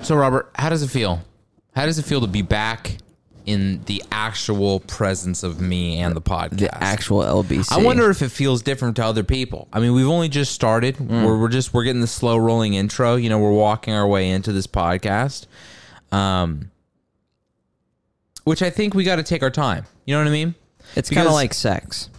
So, Robert, how does it feel? How does it feel to be back in the actual presence of me and the podcast? The actual LBC. I wonder if it feels different to other people. I mean, we've only just started. Mm. We're, we're just we're getting the slow rolling intro. You know, we're walking our way into this podcast, um, which I think we got to take our time. You know what I mean? It's kind of like sex.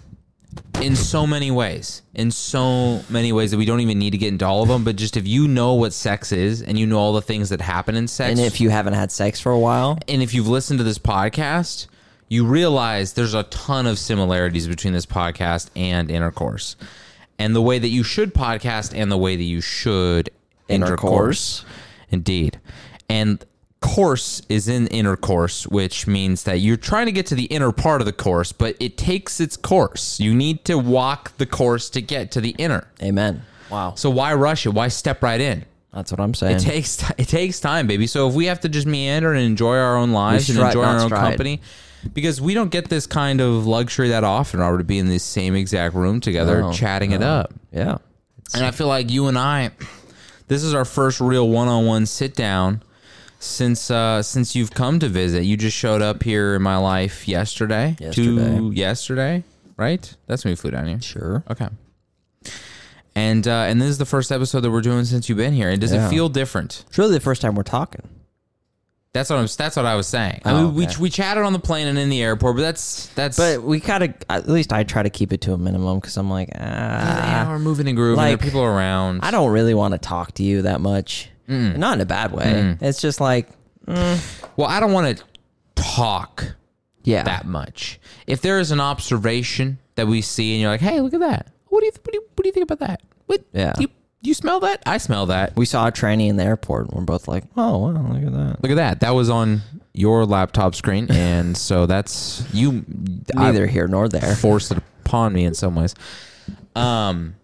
In so many ways in so many ways that we don't even need to get into all of them but just if you know what sex is and you know all the things that happen in sex And if you haven't had sex for a while, and if you've listened to this podcast you realize there's a ton of similarities between this podcast and intercourse. And the way that you should podcast and the way that you should intercourse, Intercourse. indeed. And course is in intercourse which means that you're trying to get to the inner part of the course but it takes its course you need to walk the course to get to the inner amen. Wow. so why rush it why step right in That's what I'm saying. it takes it takes time, baby. So if we have to just meander and enjoy our own lives and enjoy our own stride. company, because we don't get this kind of luxury that often, Robert, to be in the same exact room together, No, chatting it up. yeah. And I feel like you and I, this is our first real one-on-one sit down since uh, since you've come to visit. You just showed up here in my life yesterday. Yesterday. To yesterday, right? That's when we flew down here. Sure. Okay. And uh, and this is the first episode that we're doing since you've been here. And does Yeah. it feel different? It's really the first time we're talking. That's what I'm. That's what I was saying. I Oh, mean, we okay. we chatted on the plane and in the airport, but that's that's. But we gotta, at least I try to keep it to a minimum because I'm like, yeah, ah, we're moving and grooving. there are people around. I don't really want to talk to you that much. Not in a bad way. It's just like, well, I don't want to talk yeah, that much. If there is an observation that we see, and you're like, "Hey, look at that. What do you what do you, what do you think about that? What? Yeah. You you smell that? I smell that. we saw a tranny in the airport and we're both like, oh, wow, look at that. Look at that. That was on your laptop screen, and so that's you. I- Neither here nor there. forced it upon me in some ways. Um,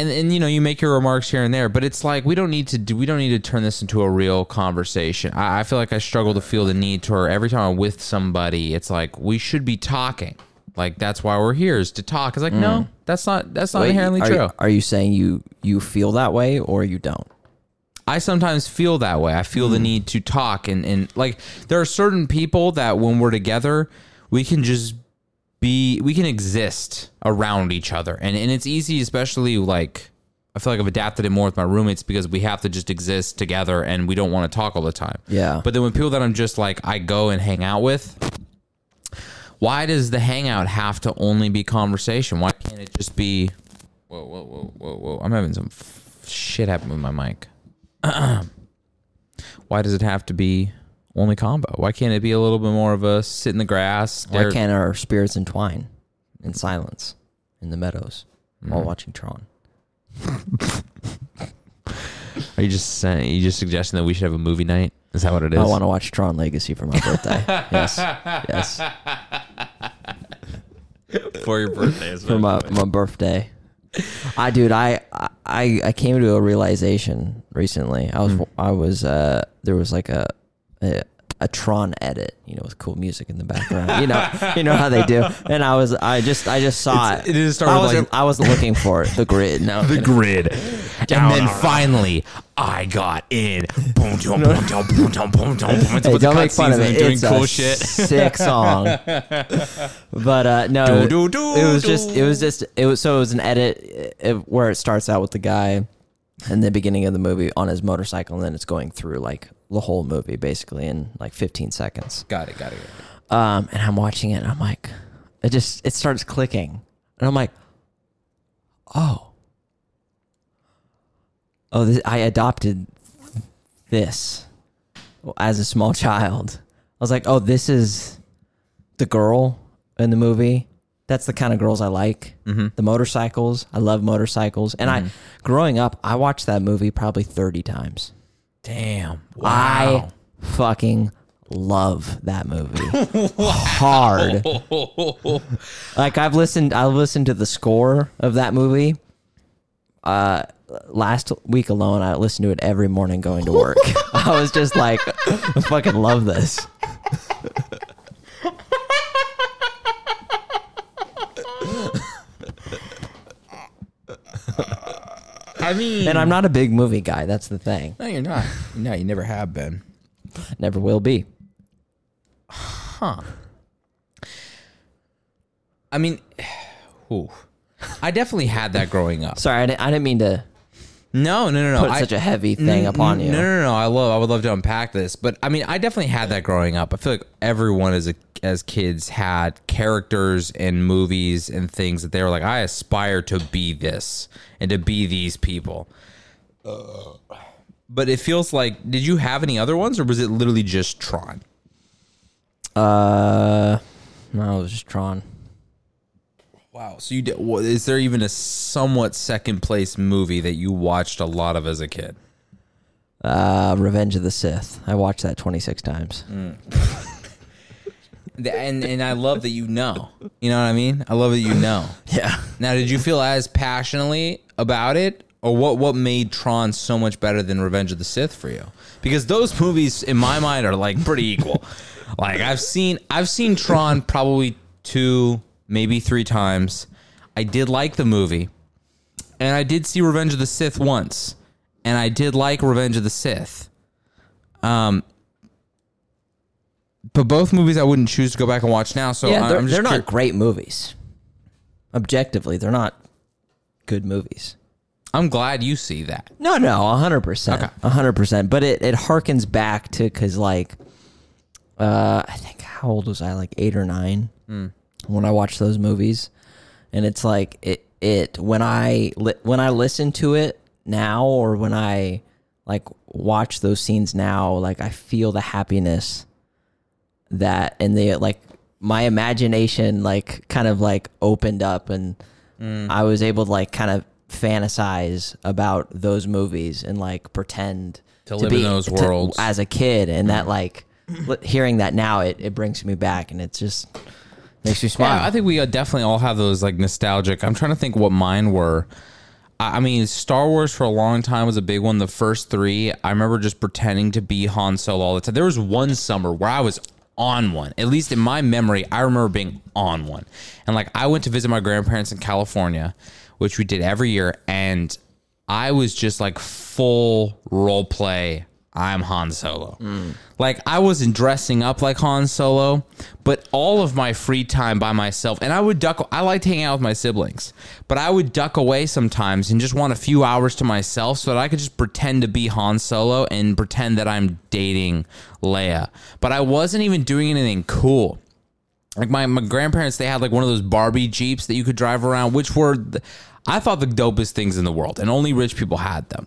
and and you know you make your remarks here and there, but it's like we don't need to do we don't need to turn this into a real conversation. I, I feel like I struggle to feel the need to, or every time I'm with somebody, it's like we should be talking. Like that's why we're here is to talk. It's like no, mm. that's not that's not Wait, inherently are, true. You, are you saying you you feel that way or you don't? I sometimes feel that way. I feel the mm. need to talk and, and like there are certain people that when we're together, we can just be we can exist around each other. And and it's easy, especially like I feel like I've adapted it more with my roommates because we have to just exist together and we don't want to talk all the time. Yeah. But then when people that I'm just like I go and hang out with, why does the hangout have to only be conversation? Why can't it just be Whoa, whoa, whoa, whoa, whoa. I'm having some f- shit happen with my mic. Why does it have to be only combo? Why can't it be a little bit more of a sit in the grass? Why stare- can't our spirits entwine in silence in the meadows Mm. while watching Tron? Are you just saying? You just suggesting that we should have a movie night? Is that what it is? I want to watch Tron Legacy for my birthday. yes, yes, for your birthday. for my, my birthday. I dude, I I I came to a realization recently. I was Hmm. I was uh there was like a, a a Tron edit, you know, with cool music in the background. You know, you know how they do. And I was I just I just saw It's- it. it is started I with, wasn't like- I wasn't looking for it. The grid. No. the grid. and then finally, I got in. Boom, boom, boom, boom, boom, boom, boom, boom. It's Hey, with don't make fun cutscenes of and it. Doing It's cool a shit. sick song. But uh, no, Do, do, do, it was just it was just it was so it was an edit uh, where it starts out with the guy in the beginning of the movie on his motorcycle, and then it's going through like the whole movie basically in like 15 seconds. Got it. Got it. Um, and I'm watching it, and I'm like, it just it starts clicking, and I'm like, oh, oh, this, I adopted this as a small child. I was like, oh, this is the girl in the movie. That's the kind of girls I like. Mm-hmm. The motorcycles. I love motorcycles. And I, growing up, I watched that movie probably 30 times. Damn. I fucking love that movie hard. like I've listened, I've listened to the score of that movie. Uh, last week alone, I listened to it every morning going to work. I was just like, I fucking love this. I mean, and I'm not a big movie guy. That's the thing. No, you're not. No, you never have been. Never will be. Huh. I mean, ooh. I definitely had that growing up. Sorry, I didn't, I didn't mean to No, no, no, no. put I- such a heavy thing N- upon you. No, no, no. no. I love. I would love to unpack this, but I mean, I definitely had that growing up. I feel like everyone as a as kids had characters in movies and things that they were like, I aspire to be this and to be these people. But it feels like, did you have any other ones, or was it literally just Tron? Uh, no, it was just Tron. Wow. So you did. Is there even a somewhat second place movie that you watched a lot of as a kid? Uh, Revenge of the Sith. I watched that 26 times. The- And and I love that you know. You know what I mean? I love that you know. Yeah. Now, did you feel as passionately about it, or what? What made Tron so much better than Revenge of the Sith for you? Because those movies, in my mind, are like pretty equal. like I've seen, I've seen Tron probably two, maybe three times. I did like the movie, and I did see Revenge of the Sith once, and I did like Revenge of the Sith. Um. But both movies I wouldn't choose to go back and watch now. So yeah, I- they're, I'm just they're not great movies. Objectively, they're not good movies. I'm glad you see that. No, no, hundred percent, Okay. hundred percent. But it it harkens back to because like, uh, I think how old was I? Like eight or nine when I watch those movies, and it's like it it when I li- when I listen to it now or when I like watch those scenes now, like I feel the happiness that and the like my imagination like kind of like opened up and mm. I was able to like kind of fantasize about those movies and like pretend To live in those worlds. as a kid. And that mm. like hearing that now it, it brings me back and it's just makes me smile. Yeah, I think we uh, definitely all have those like nostalgic. I'm trying to think what mine were. I I mean, Star Wars for a long time was a big one. The first three, I remember just pretending to be Han Solo all the time. There was one summer where I was on one. At least in my memory, I remember being on one. And like, I went to visit my grandparents in California, which we did every year, and I was just like full role play. I'm Han Solo. Mm. Like I wasn't dressing up like Han Solo, but all of my free time by myself, and I would duck. I liked hanging out with my siblings, but I would duck away sometimes and just want a few hours to myself so that I could just pretend to be Han Solo and pretend that I'm dating Leia. But I wasn't even doing anything cool like my, my grandparents they had like one of those barbie jeeps that you could drive around which were the, i thought the dopest things in the world and only rich people had them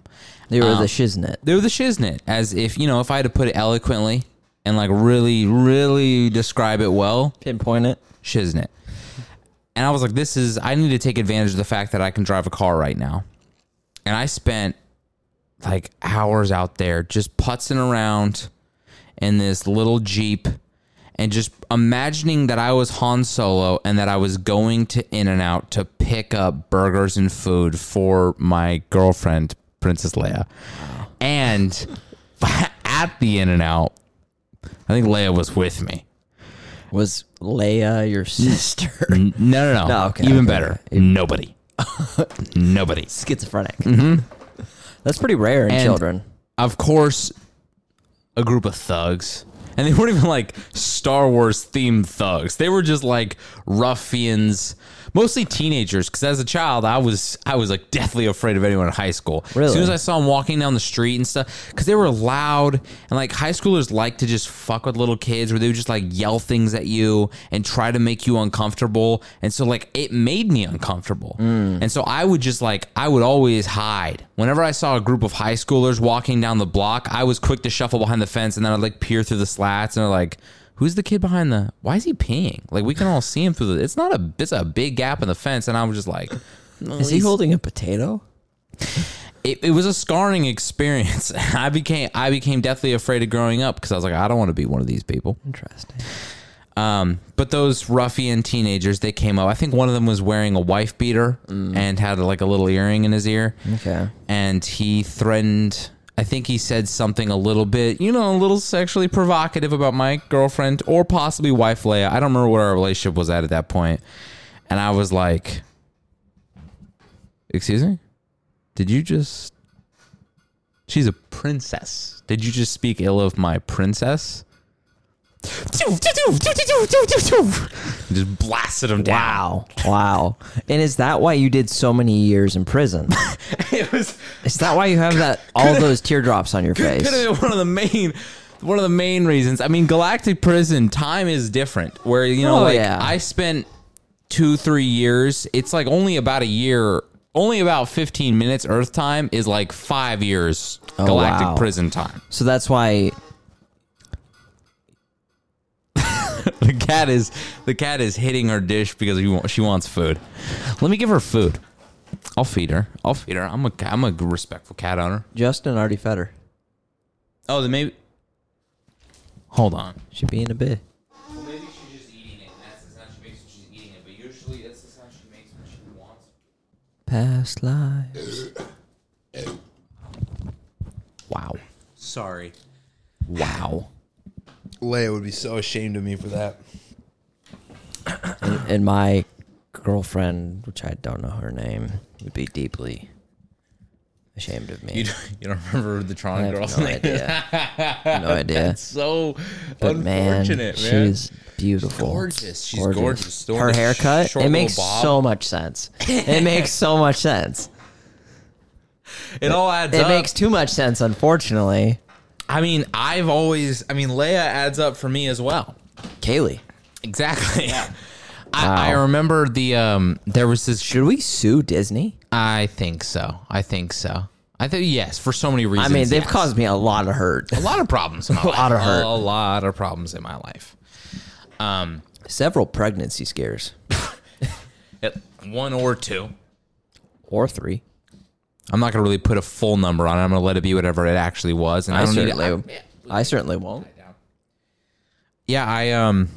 they were the um, shiznit. they were the shiznit as if you know if i had to put it eloquently and like really really describe it well Pinpoint it. shiznit and i was like this is i need to take advantage of the fact that i can drive a car right now and i spent like hours out there just putzing around in this little jeep and just imagining that I was Han Solo and that I was going to In and Out to pick up burgers and food for my girlfriend, Princess Leia. And at the In and Out, I think Leia was with me. Was Leia your sister? No, no, no. No, okay, Even okay, better. Nobody. Nobody. Schizophrenic. Mm-hmm. That's pretty rare in And- children. Of course, a group of thugs. And they weren't even like Star Wars themed thugs. They were just like ruffians, mostly teenagers. Because as a child, I was I was like deathly afraid of anyone in high school. Really? As soon as I saw them walking down the street and stuff, because they were loud and like high schoolers like to just fuck with little kids, where they would just like yell things at you and try to make you uncomfortable. And so like it made me uncomfortable. Mm. And so I would just like I would always hide. Whenever I saw a group of high schoolers walking down the block, I was quick to shuffle behind the fence and then I'd like peer through the slats and like, Who's the kid behind the why is he peeing? Like we can all see him through the it's not a it's a big gap in the fence and I was just like Is he holding a potato? it, it was a scarring experience. I became I became deathly afraid of growing up because I was like, I don't want to be one of these people. Interesting. Um, but those ruffian teenagers, they came up. I think one of them was wearing a wife beater and had like a little earring in his ear. Okay. And he threatened. I think he said something a little bit, you know, a little sexually provocative about my girlfriend or possibly wife Leia. I don't remember what our relationship was at at that point. And I was like, "Excuse me." Did you just? She's a princess. Did you just speak ill of my princess? Just blasted him down. Wow. Wow. and is that why you did so many years in prison? It was Is that why you have that all those teardrops on your face? could have been one of the main one of the main reasons. I mean, Galactic Prison time is different. Where you know, Oh, like yeah. I spent two three years. It's like only about a year. Only about fifteen minutes. Earth time is like five years. Oh, Galactic wow. Prison time. So that's why The cat is the cat is hitting her dish because he, she wants food. Let me give her food. I'll feed her. I'll feed her. I'm a I'm a respectful cat owner. Justin already fed her. Oh, then maybe. Hold on. She being a bit. Well, maybe she's just eating it. That's the sound she makes when she's eating it. But usually, that's the sound she makes when she wants. Past lives. Wow. Sorry. Wow. Leia would be so ashamed of me for that. And my girlfriend, which I don't know her name, would be deeply ashamed of me. You don't, you don't remember the I Tron have girl's no name? idea. no idea. That's so But man, unfortunate, man. she's beautiful. gorgeous. She's gorgeous. The one Her with the haircut, short it little makes bob. so much sense. It makes so much sense. It all adds It up. makes too much sense, unfortunately. I mean, I've always. I mean, Leia adds up for me as well. Kaylee, Exactly. I, Wow. I remember the um. There was this. should we sue Disney? I think so. I think so. I think yes, for so many reasons. I mean, they've yes. caused me a lot of hurt. a lot of problems in my life. lot of hurt. A, lot of problems in my life. Um, Several pregnancy scares, it- one or two. or three. I'm not gonna really put a full number on it. I'm gonna let it be whatever it actually was. And I, I don't need certainly, I certainly won't. Yeah, I um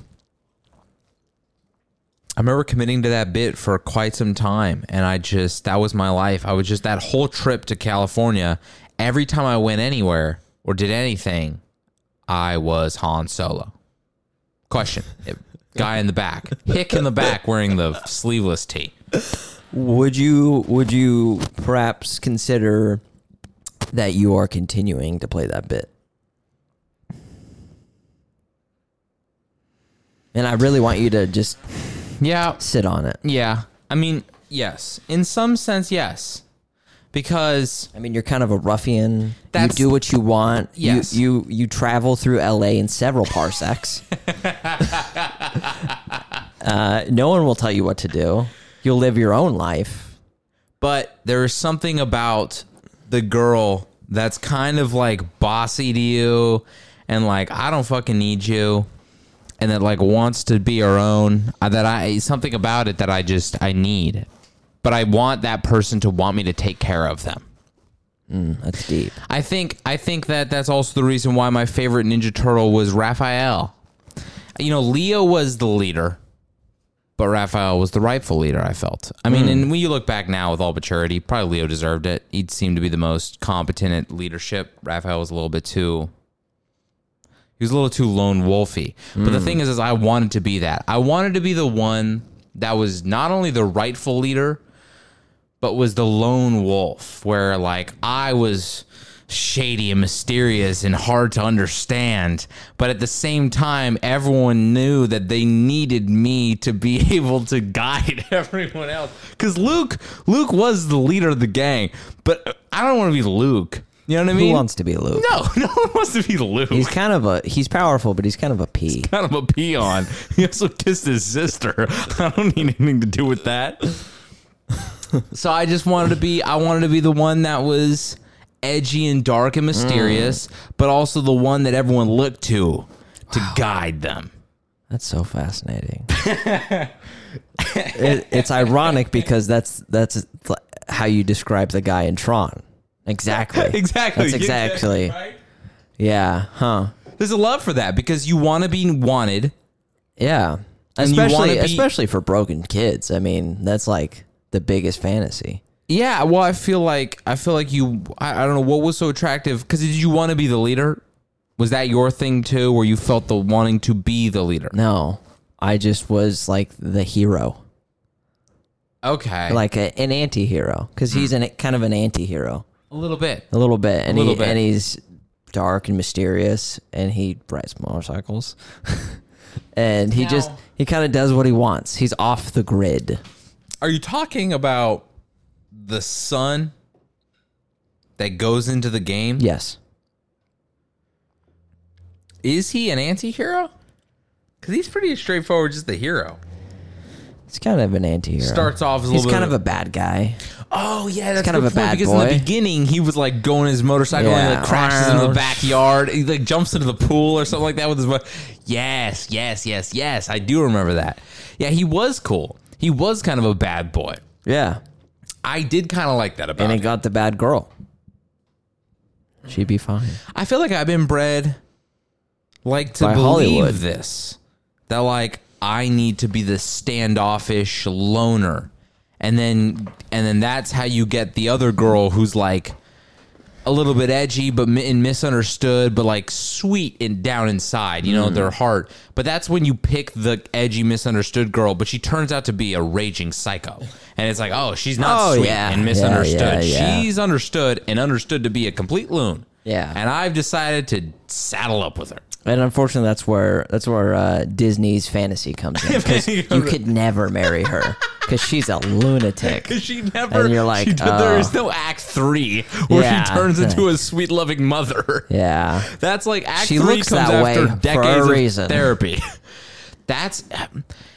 I remember committing to that bit for quite some time and I just that was my life. I was just that whole trip to California, every time I went anywhere or did anything, I was Han Solo. Question. Guy in the back. Hick in the back wearing the sleeveless tee. Would you would you perhaps consider that you are continuing to play that bit? And I really want you to just Yeah, sit on it. yeah. I mean, yes. In some sense, yes. Because I mean, you're kind of a ruffian. That's- you do what you want. Yes. You you you travel through LA in several parsecs. uh, no one will tell you what to do. You'll live your own life. but there is something about the girl that's kind of like bossy to you and like I don't fucking need you and that like wants to be her own uh, that I something about it that I just I need but I want that person to want me to take care of them That's deep. I think I think that that's also the reason why my favorite Ninja Turtle was Raphael. You know, Leo was the leader, but Raphael was the rightful leader. I felt. I mean, hmm. and when you look back now with all maturity, probably Leo deserved it. He seemed to be the most competent at leadership. Raphael was a little bit too. He was a little too lone wolfy. But the hmm. thing is, is I wanted to be that. I wanted to be the one that was not only the rightful leader, but was the lone wolf where like I was shady and mysterious and hard to understand but at the same time everyone knew that they needed me to be able to guide everyone else cuz Luke Luke was the leader of the gang but I don't want to be Luke you know what I mean? Who wants to be Luke? no no one wants to be Luke He's kind of a he's powerful, but he's kind of a pea. He's kind of a peon he also kissed his sister I don't need anything to do with that so I just wanted to be I wanted to be the one that was edgy and dark and mysterious, mm. but also the one that everyone looked to to guide them. That's so fascinating. it, it's ironic because that's that's how you describe the guy in Tron. Exactly. Exactly. That's exactly. Yeah. Huh. There's a love for that because you want to be wanted. Yeah. And you Especially be- especially for broken kids. I mean, that's like the biggest fantasy. Yeah, well, I feel like I feel like you. I, I don't know what was so attractive because did you want to be the leader? Was that your thing too, where you felt the wanting to be the leader? No. I just was like the hero. Okay. like a, an anti-hero because he's an kind of an anti-hero a little bit. a little bit, and little he bit. and he's dark and mysterious, and he rides motorcycles, and he Now- just he kind of does what he wants. He's off the grid. Are you talking about the son that goes into the game? Yes, Is he an anti-hero? Because he's pretty straightforward, just the hero. he's kind of an anti-hero. Starts off as a he's little kind bit of a bad guy. Oh yeah, that's kind of a bad because in boy. the beginning he was like going his motorcycle and Yeah. like crashes into the backyard. He like jumps into the pool or something like that with his. mo- Yes, yes, yes, yes. I do remember that. Yeah, he was cool. He was kind of a bad boy. Yeah, I did kind of like that about and him. got the bad girl. She'd be fine. I feel like I've been bred like to By believe Hollywood. this that like I need to be the standoffish loner, and then and then that's how you get the other girl who's like a little bit edgy but mi- and misunderstood, but like sweet and down inside, you know, mm-hmm. their heart. But that's when you pick the edgy, misunderstood girl, but she turns out to be a raging psycho, and it's like, oh, she's not Oh, sweet yeah. and Yeah, misunderstood. yeah, yeah. She's understood and understood to be a complete loon. Yeah. And I've decided to saddle up with her. And unfortunately, that's where that's where uh, Disney's fantasy comes in because you could never marry her because she's a lunatic. Because she never. And you're like, did- oh. is no Act Three where Yeah. she turns into a sweet, loving mother. Yeah, That's like Act She Three looks comes that after way for a decades reason. of therapy. That's,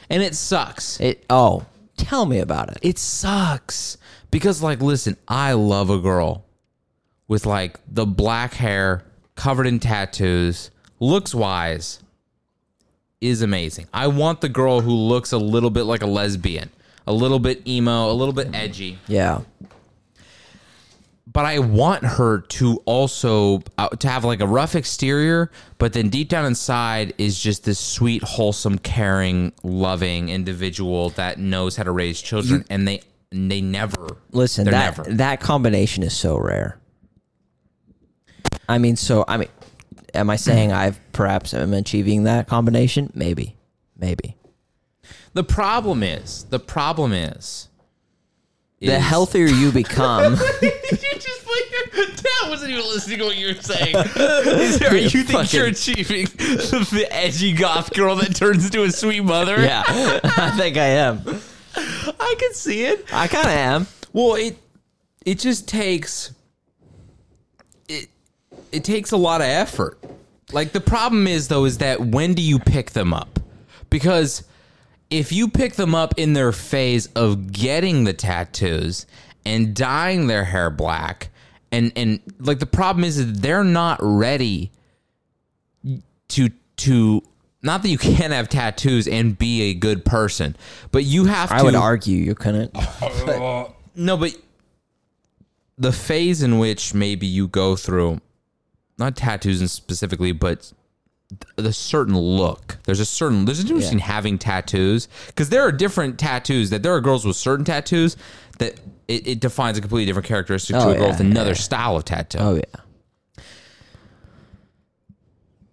and it sucks. it. Oh, tell me about it. It sucks because, like, listen, I love a girl with like the black hair, covered in tattoos, looks wise, is amazing. I want the girl who looks a little bit like a lesbian, a little bit emo, a little bit edgy, Yeah, but I want her to also uh, to have like a rough exterior, but then deep down inside is just this sweet, wholesome, caring, loving individual that knows how to raise children, and they they never listen, that never. that combination is so rare. I mean, so I mean, am I mm-hmm. saying I've perhaps am achieving that combination? Maybe, maybe. The problem is, the problem is, The is- healthier you become, you just like Dad wasn't even listening to what you were saying. Is there, you think you're achieving the, the edgy goth girl that turns into a sweet mother? yeah, I think I am. I can see it. I kind of am. Well, it it just takes it it takes a lot of effort. Like the problem is though is that when do you pick them up? Because if you pick them up in their phase of getting the tattoos and dyeing their hair black and and like the problem is that they're not ready to to not that you can't have tattoos and be a good person, but you have to I would argue you couldn't. no, but the phase in which maybe you go through, not tattoos and specifically, but the certain look. There's a certain there's a difference Yeah. between having tattoos because there are different tattoos that there are girls with certain tattoos that it, it defines a completely different characteristic to Oh, a girl with another yeah. style of tattoo. Oh yeah.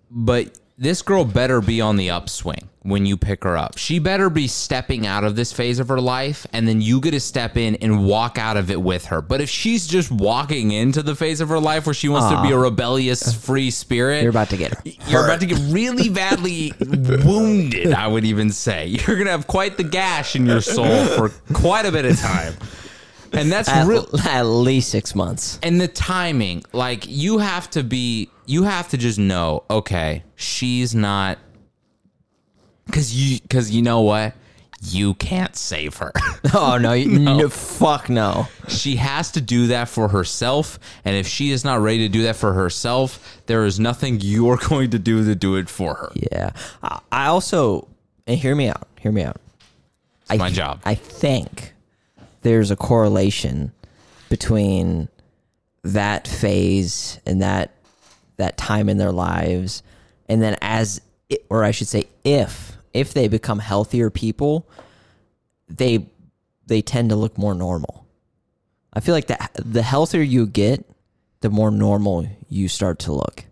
but this girl better be on the upswing when you pick her up. She better be stepping out of this phase of her life, and then you get to step in and walk out of it with her. But if she's just walking into the phase of her life where she wants to be a rebellious, free spirit, You're about to get her. you're about to get really badly wounded, I would even say. You're going to have quite the gash in your soul for quite a bit of time. And that's At, real at least six months. and the timing like you have to be you have to just know okay she's not because you because you know what you can't save her Oh no, you, no. fuck no. she has to do that for herself and if she is not ready to do that for herself there is nothing you're going to do to do it for her Yeah. I, also and hear me out. Hear me out. I my job. I think there's a correlation between that phase and that that time in their lives, and then as it, or I should say, if if they become healthier people, they they tend to look more normal. I feel like that the healthier you get, the more normal you start to look.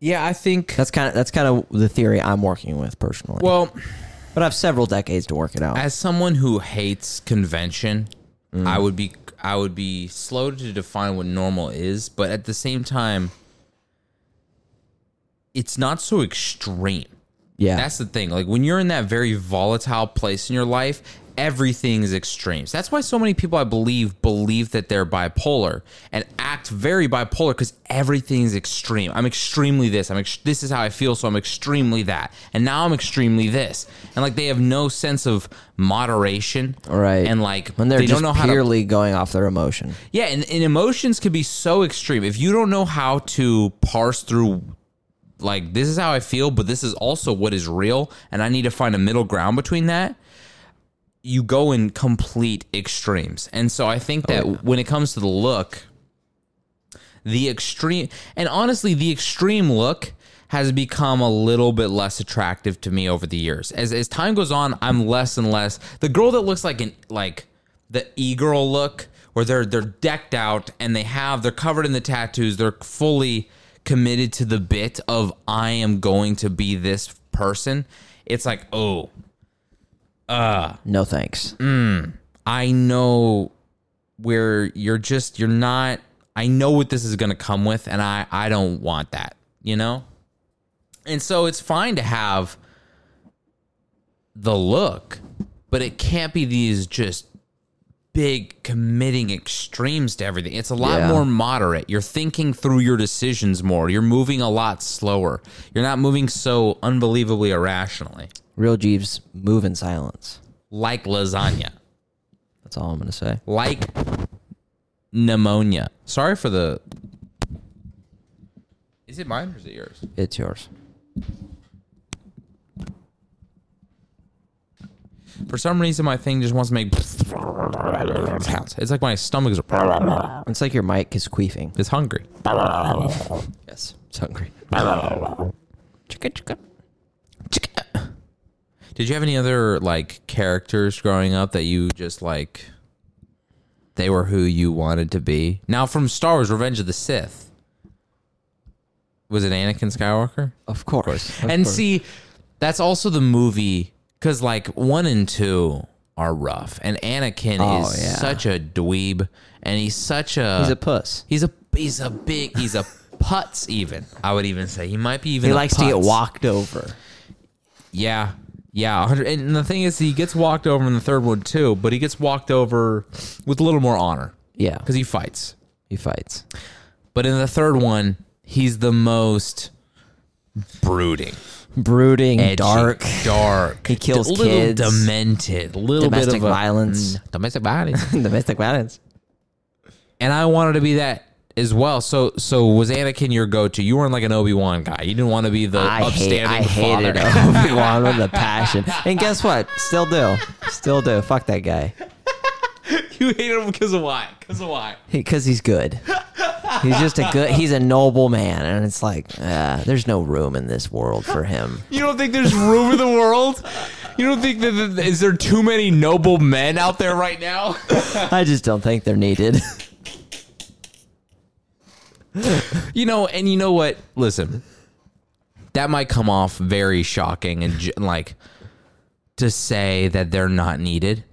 yeah i think That's kind of that's kind of the theory I'm working with personally. well But I have several decades to work it out. as someone who hates convention, Mm. I would be I would be slow to define what normal is, but at the same time, it's not so extreme. yeah. That's the thing. Like when you're in that very volatile place in your life, everything is extremes. That's why so many people I believe believe that they're bipolar and act very bipolar because everything is extreme. I'm extremely this. I'm ex- this is how I feel, so I'm extremely that. And now I'm extremely this. And like they have no sense of moderation. right. And like when they're they just don't know how to purely going off their emotion. yeah, and, and emotions can be so extreme. If you don't know how to parse through, like, this is how I feel, but this is also what is real, and I need to find a middle ground between that, you go in complete extremes. And so I think oh, that when it comes to the look, the extreme, and honestly, the extreme look has become a little bit less attractive to me over the years. As as time goes on, I'm less and less the girl that looks like an like the e girl look, where they're they're decked out and they have they're covered in the tattoos. They're fully committed to the bit of I am going to be this person. It's like oh, No thanks. Mm. I know where you're just you're not I know what this is going to come with and I I don't want that, you know? And so it's fine to have the look, but it can't be these just big committing extremes to everything. It's a lot Yeah. more moderate. You're thinking through your decisions more. You're moving a lot slower. You're not moving so unbelievably irrationally. Real Jeeves move in silence. Like lasagna. That's all I'm gonna say. like pneumonia. Sorry for the. Is it mine or is it yours? It's yours. For some reason, my thing just wants to make sounds. It's like my stomach is It's like your mic is queefing. It's hungry. Yes, it's hungry. Chicka, chicka. Did you have any other like characters growing up that you just like? They were who you wanted to be. Now, from Star Wars: Revenge of the Sith, was it Anakin Skywalker? Of course. Of and course. see, that's also the movie because like one and two are rough, and Anakin Oh, is yeah. such a dweeb, and he's such a he's a puss. he's a he's a big he's a putz even I would even say he might be even He likes to get walked over. Yeah. Yeah, 100 and the thing is he gets walked over in the third one too, but he gets walked over with a little more honor Yeah, cuz he fights. he fights. But in the third one, he's the most brooding. Brooding, edgy, dark, dark. He kills a little kids. demented, a little Domestic bit of a, violence. Mm, domestic violence. domestic violence. and I wanted to be that as well. So, so was Anakin your go-to? You weren't like an Obi Wan guy. You didn't want to be the I hate. upstanding I hated father. Obi Wan with a passion. And guess what? Still do. Still do. Fuck that guy. you hated him because of why? Because of why? Because he's good. He's just a good. He's a noble man, and it's like, uh, there's no room in this world for him. You don't think there's room in the world? You don't think that, that is there too many noble men out there right now? I just don't think they're needed. You know, and you know what? Listen, that might come off very shocking and j- like to say that they're not needed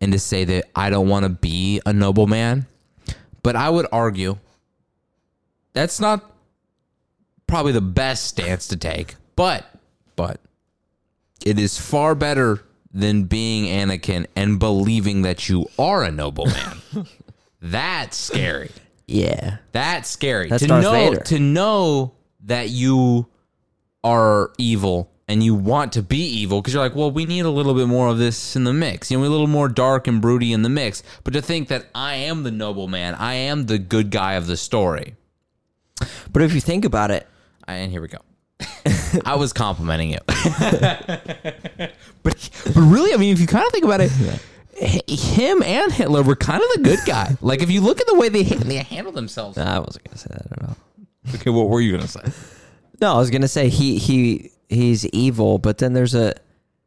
and to say that I don't want to be a nobleman. But I would argue that's not probably the best stance to take. But, but it is far better than being Anakin and believing that you are a nobleman. That's scary. Yeah. That's scary. That's to Darth know Vader. to know that you are evil and you want to be evil because you're like, well, we need a little bit more of this in the mix. You know, a little more dark and broody in the mix. But to think that I am the noble man, I am the good guy of the story. But if you think about it, And here we go. I was complimenting you. but but really, I mean, if you kind of think about it, him and Hitler were kind of the good guy. Like if you look at the way they they handle themselves. I wasn't gonna say that at all. Okay, what were you gonna say? No, I was gonna say he he he's evil, but then there's a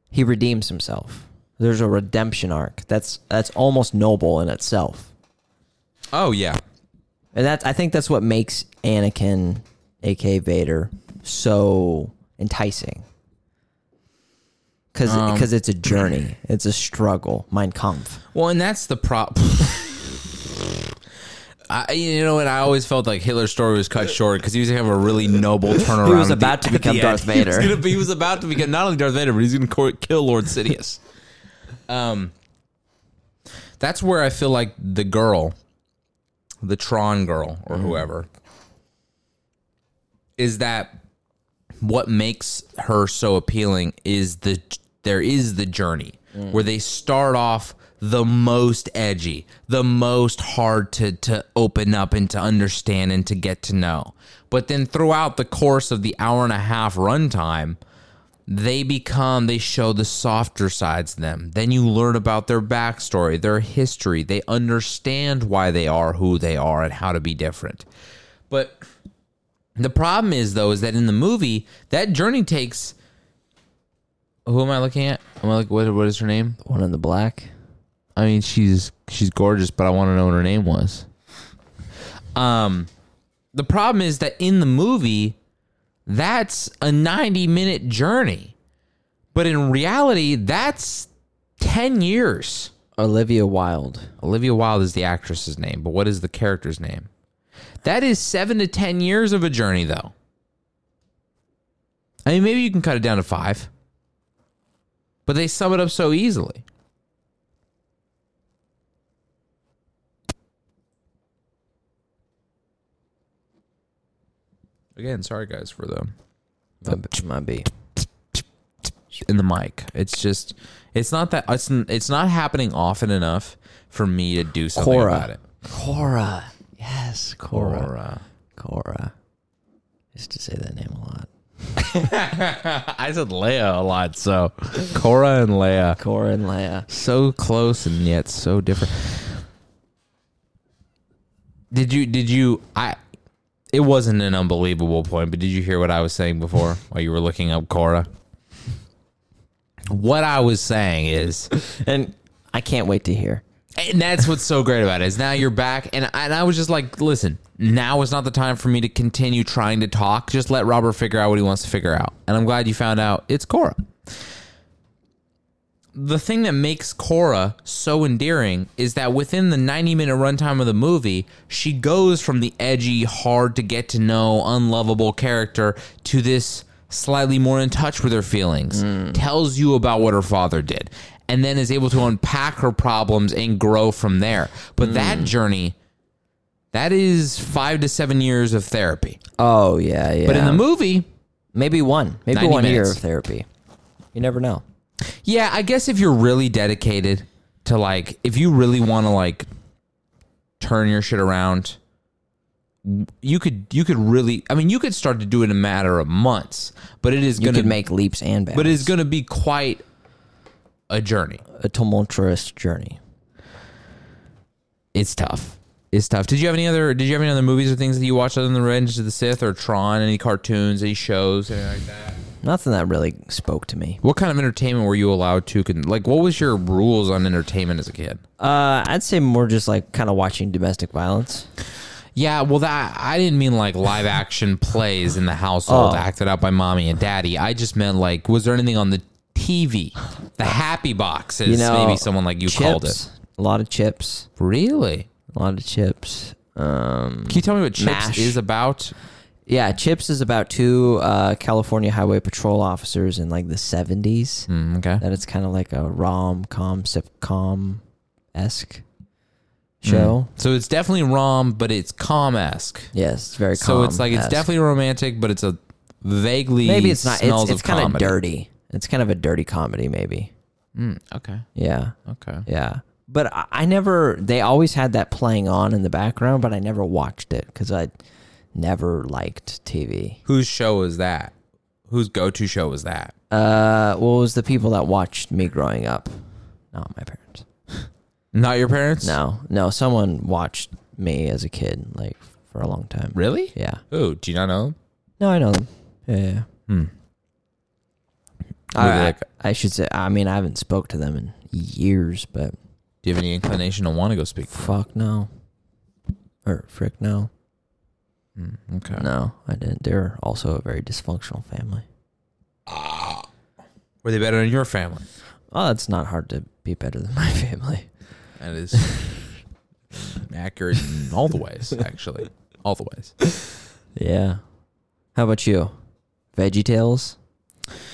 he redeems himself. There's a redemption arc. That's that's almost noble in itself. Oh yeah, And that's I think that's what makes Anakin, aka Vader, so enticing. Because Um, it's a journey. It's a struggle. Mein Kampf. Well, and that's the problem. I, you know, and I always felt like Hitler's story was cut short because he was gonna have a really noble turnaround. He was the- about to become Darth end. He was, Vader. be, he was about to become not only Darth Vader, but he's going to kill Lord Sidious. Um, that's where I feel like the girl, the Tron girl or whoever, is that what makes her so appealing is the there is the journey where they start off the most edgy, the most hard to to open up and to understand and to get to know. But then throughout the course of the hour and a half runtime, they become they show the softer sides them. Then you learn about their backstory their history. They understand why they are who they are and how to be different. But the problem is though is that in the movie that journey takes who am i looking at am i like what, what is her name The One in the black. i mean she's she's gorgeous but i want to know what her name was um the problem is that in the movie that's a 90 minute journey. But in reality, that's 10 years. Olivia Wilde. Olivia Wilde is the actress's name, but what is the character's name? That is 7 to 10 years of a journey though. I mean, maybe you can cut it down to 5. But they sum it up so easily. Again, sorry guys for the be. in the mic. It's just it's not that it's it's not happening often enough for me to do something Quorra. about it. Quorra. Yes, Quorra. Quorra. Quorra. I used to say that name a lot. I said Leia a lot, so Quorra and Leia. Quorra and Leia. So close and yet so different. Did you did you I it wasn't an unbelievable point, but did you hear what I was saying before while you were looking up Quorra? What I was saying is And I can't wait to hear. And that's what's so great about it is now you're back, and and I was just like, listen, now is not the time for me to continue trying to talk. Just let Robert figure out what he wants to figure out, and I'm glad you found out it's Quorra. The thing that makes Quorra so endearing is that within the 90 minute runtime of the movie, she goes from the edgy, hard to get to know, unlovable character to this slightly more in touch with her feelings, hmm. tells you about what her father did, and then is able to unpack her problems and grow from there. But that hmm. journey, that is five to seven years of therapy. Oh yeah, yeah. But in the movie, maybe one, maybe 90 one year of therapy. You never know. Yeah, I guess if you're really dedicated to like, if you really want to like turn your shit around, you could you could really. I mean, you could start to do it in a matter of months, but it is You gonna could make leaps and bounds. but it's gonna be quite a journey. a tumultuous journey. It's tough. It's tough. Did you have any other? Did you have any other movies or things that you watched other than the Revenge of the Sith or Tron? Any cartoons? Any shows? Anything like that? Nothing that really spoke to me. What kind of entertainment were you allowed to? Like, what was your rules on entertainment as a kid? Uh, I'd say more just like kind of watching domestic violence. Yeah, well, that I didn't mean like live action plays in the household Oh. acted out by mommy and daddy. I just meant like, was there anything on the TV, the happy boxes? You know, maybe someone like you called it. A lot of chips. Really? A lot of chips. Um, Can you tell me what Chips Mash. is about? yeah, Chips is about two uh, California Highway Patrol officers in like the seventies. Mm, okay. That it's kind of like a rom com sitcom esque show. So it's definitely rom, but it's com esque. Yes, it's very. Com. So it's like it's definitely romantic, but it's a vaguely maybe it's not. It's, it's kind of dirty. It's kind of a dirty comedy, maybe. Mm, okay. Yeah. Okay. Yeah. But I, I never, they always had that playing on in the background, but I never watched it because I never liked TV. Whose show was that? Whose go-to show was that? Uh, what was the people that watched me growing up? Not my parents. Not your parents? No, no, someone watched me as a kid, like for a long time. Really? Yeah. Who? Do you not know? them? No, I know them. Yeah. yeah. Hmm. I, Were they like- I should say, I mean, I haven't spoke to them in years, but Do you have any inclination to want to go speak? fuck no. Or frick no. Mm, okay. No, I didn't. They're also a very dysfunctional family. Ah, Were they better than your family? Oh, it's not hard to be better than my family. That is accurate in all the ways, actually. All the ways. Yeah. How about you? Veggie Tales?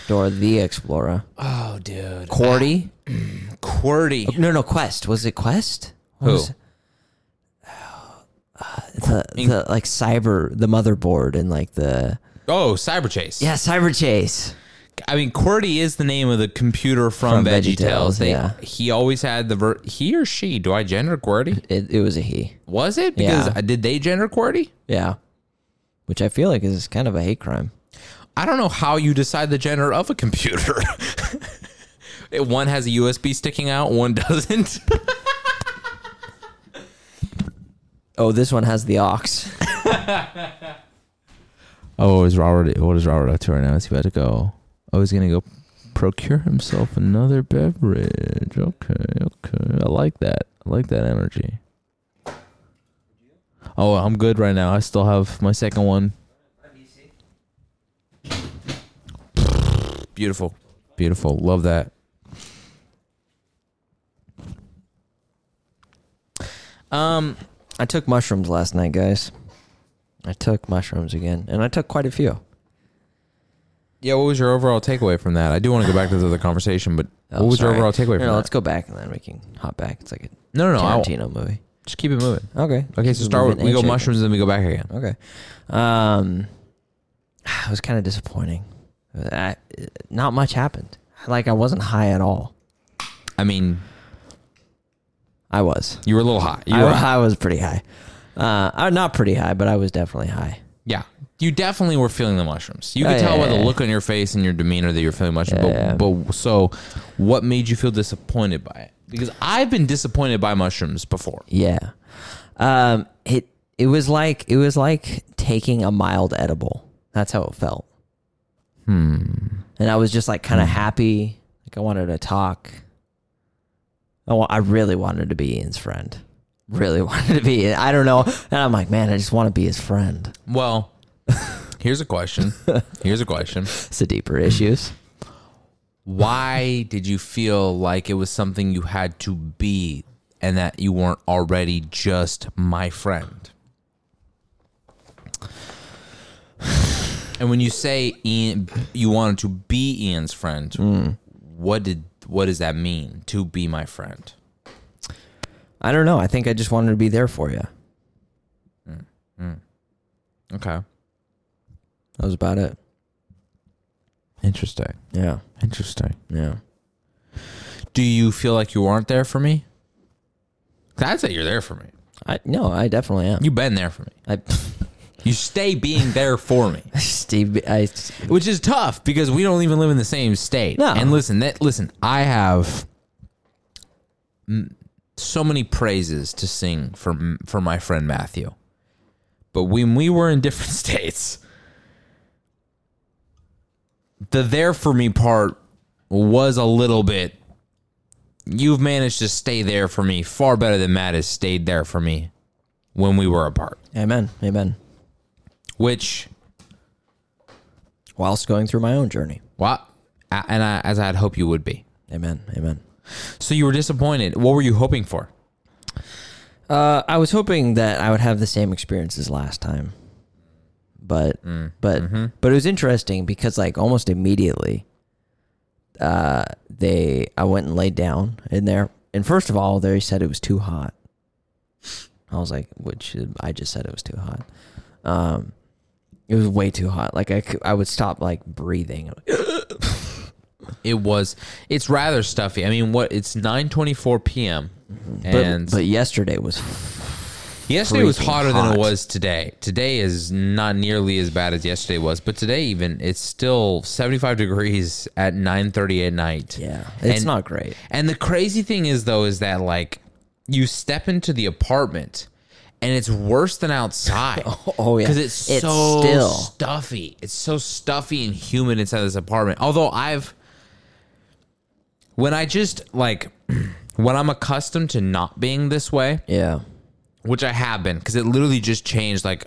Dora the Explorer? Oh, dude. Cordy? QWERTY. No, no, Quest. Was it Quest? What Who? was it? Uh, the, the like cyber the motherboard and like the Oh, Cyberchase. yeah cyber chase I mean, QWERTY is the name of the computer from, From VeggieTales. VeggieTales, They, yeah. He always had the ver- he or she. Do I gender QWERTY? it, it was a he Was it? Because Yeah. uh, did they gender QWERTY? yeah which I feel like is kind of a hate crime I don't know how you decide the gender of a computer. One has a USB sticking out, one doesn't. oh this one has the ox Oh, is Robert? What is Robert up to right now? Is he about to go? Oh, he's gonna go procure himself another beverage. Okay, okay. I like that. I like that energy. Oh, I'm good right now. I still have my second one. Beautiful, beautiful. Love that. Um, I took mushrooms last night guys I took mushrooms again and I took quite a few yeah. What was your overall takeaway from that? I do want to go back to the other conversation, but Oh, what was your overall takeaway from no, that? let's go back and then we can hop back it's like a No, no, no. I'll- Tarantino movie Just keep it moving. okay Okay, so start with we go mushrooms, and then we go back again. Okay. Um, it was kind of disappointing. I, not much happened. Like I wasn't high at all. I mean, I was. you were a little high. You I, were, I was pretty high. Uh, uh, not pretty high, but I was definitely high. yeah, you definitely were feeling the mushrooms. You could tell yeah, by the yeah. look on your face and your demeanor that you're feeling mushrooms. But, but so, what made you feel disappointed by it? Because I've been disappointed by mushrooms before. Yeah. Um, it it was like it was like taking a mild edible. That's how it felt. Hmm. And I was just like kind of happy. Like I wanted to talk. I, I really wanted to be Ian's friend. Really wanted to be. I don't know. And I'm like, man, I just want to be his friend. Well, here's a question. Here's a question. It's the deeper issues. Why did you feel like it was something you had to be, and that you weren't already just my friend? And when you say Ian, you wanted to be Ian's friend, hmm. what did what does that mean? To be my friend? I don't know. I think I just wanted to be there for you. Hmm. Hmm. Okay, That was about it. interesting, Yeah. interesting. Yeah. Do you feel like you weren't there for me? I'd say you're there for me. I no, I definitely am. You've been there for me. I You stay being there for me. Steve I which is tough because we don't even live in the same state. No. And listen, that listen, I have so many praises to sing for for my friend Matthew. But when we were in different states, the there for me part was a little bit you've managed to stay there for me far better than Matt has stayed there for me when we were apart. Amen. Amen. Which Whilst going through my own journey. a- and I, as I'd hope you would be. Amen. Amen. So you were disappointed. What were you hoping for? Uh, I was hoping that I would have the same experience as last time, but but but it was interesting because like almost immediately, uh, they I went and laid down in there, and first of all, they said it was too hot. I was like, which I just said it was too hot. Um, it was way too hot. Like I, I would stop like breathing. It was. It's rather stuffy. I mean, what? It's nine twenty four p.m. But, and but yesterday was yesterday was freaking hotter than hot. it was today. Today is not nearly as bad as yesterday was, but today even it's still seventy five degrees at nine thirty at night. yeah, it's And- not great. And the crazy thing is though is that like you step into the apartment and it's worse than outside. Oh, yeah. because it's, It's so still- stuffy. It's so stuffy and humid inside this apartment. Although I've when I just like when I'm accustomed to not being this way, Yeah, which I have been because it literally just changed. Like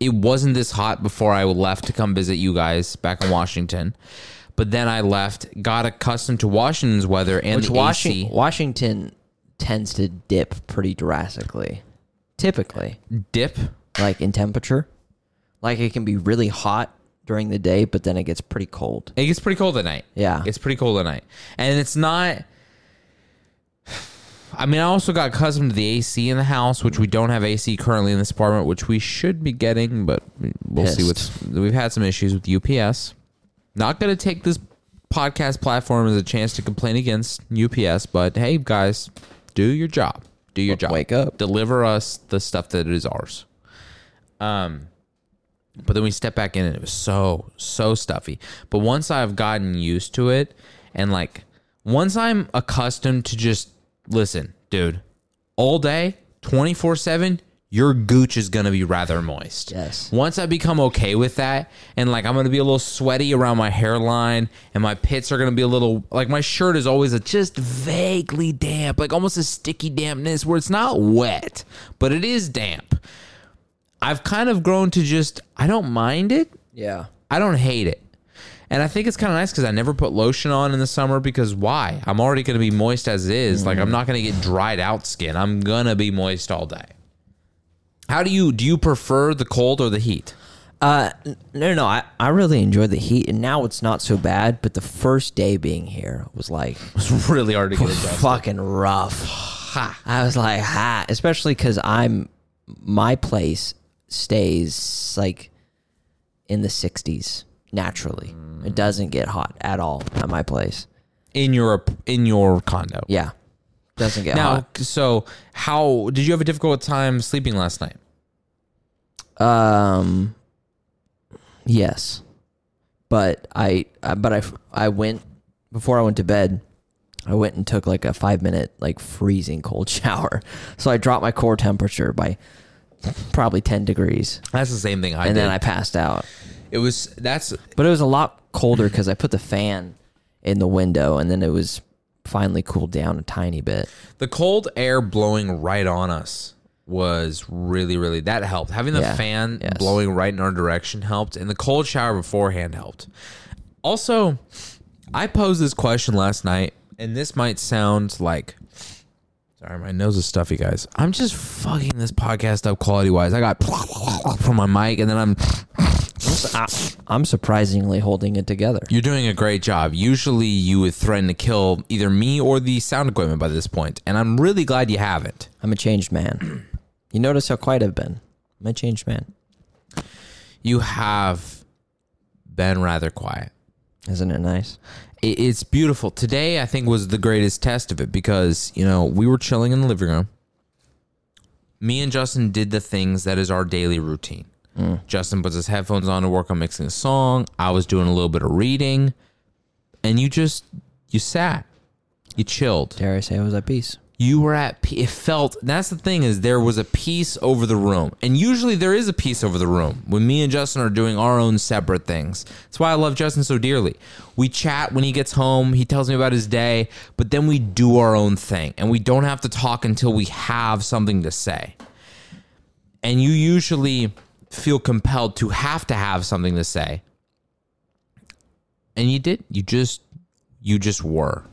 it wasn't this hot before I left to come visit you guys back in Washington, But then I left, got accustomed to Washington's weather and Which the Washington, AC Washington tends to dip pretty drastically, typically, dip. like in temperature. Like it can be really hot during the day, but then it gets pretty cold. It gets pretty cold at night. Yeah. It's pretty cold at night. And it's not I mean, I also got accustomed to the AC in the house, which we don't have AC currently in this apartment, which we should be getting, but we'll see Pissed. what's we've had some issues with UPS. Not going to take this podcast platform as a chance to complain against UPS, but hey guys, do your job. Do your job. wake up. Deliver us the stuff that is ours. Um but then we step back in and it was so so stuffy but once i've gotten used to it and like once i'm accustomed to just listen dude all day 24-7 your gooch is gonna be rather moist Yes. once i become okay with that and like i'm gonna be a little sweaty around my hairline and my pits are gonna be a little like my shirt is always a just vaguely damp like almost a sticky dampness where it's not wet but it is damp I've kind of grown to just I don't mind it. Yeah. I don't hate it. And I think it's kind of nice because I never put lotion on in the summer because why? I'm already going to be moist as is. Like I'm mm. not going to get dried out skin. I'm going to be moist all day. How do you do you prefer the cold or the heat? Uh, no, no, I, I really enjoy the heat, and now it's not so bad. But the first day being here was like it was really hard to get adjusted. fucking rough. ha. I was like, ha, especially because I'm my place stays like in the 60s naturally. It doesn't get hot at all at my place. in your in your condo. Yeah, doesn't get Now, hot. so how did you have a difficult time sleeping last night? Um, yes, but I, I but I I went before I went to bed. I went and took like a five minute like freezing cold shower, so I dropped my core temperature by probably ten degrees, That's the same thing I and did. then I passed out. it was that's But it was a lot colder because I put the fan in the window, and then it was finally cooled down a tiny bit. the cold air blowing right on us was really really that helped. Having the Yeah, fan yes. blowing right in our direction helped and the cold shower beforehand helped. Also i posed this question last night and this might sound like sorry my nose is stuffy guys. I'm just fucking this podcast up quality wise i got from my mic and then i'm I'm surprisingly holding it together. you're doing a great job usually you would threaten to kill either me or the sound equipment by this point and i'm really glad you haven't I'm a changed man. You notice how quiet I've been. I'm a changed man. you have been rather quiet. Isn't it nice? It, it's beautiful. Today, I think, was the greatest test of it because, you know, we were chilling in the living room. Me and Justin did the things that is our daily routine. Justin puts his headphones on to work on mixing a song. I was doing a little bit of reading. And you just, you sat. You chilled. Dare I say I was at peace? you were at pe- it felt that's the thing is there was a peace over the room and usually there is a peace over the room when me and justin are doing our own separate things that's why i love justin so dearly we chat when he gets home he tells me about his day but then we do our own thing and we don't have to talk until we have something to say and you usually feel compelled to have to have something to say and you did you just you just were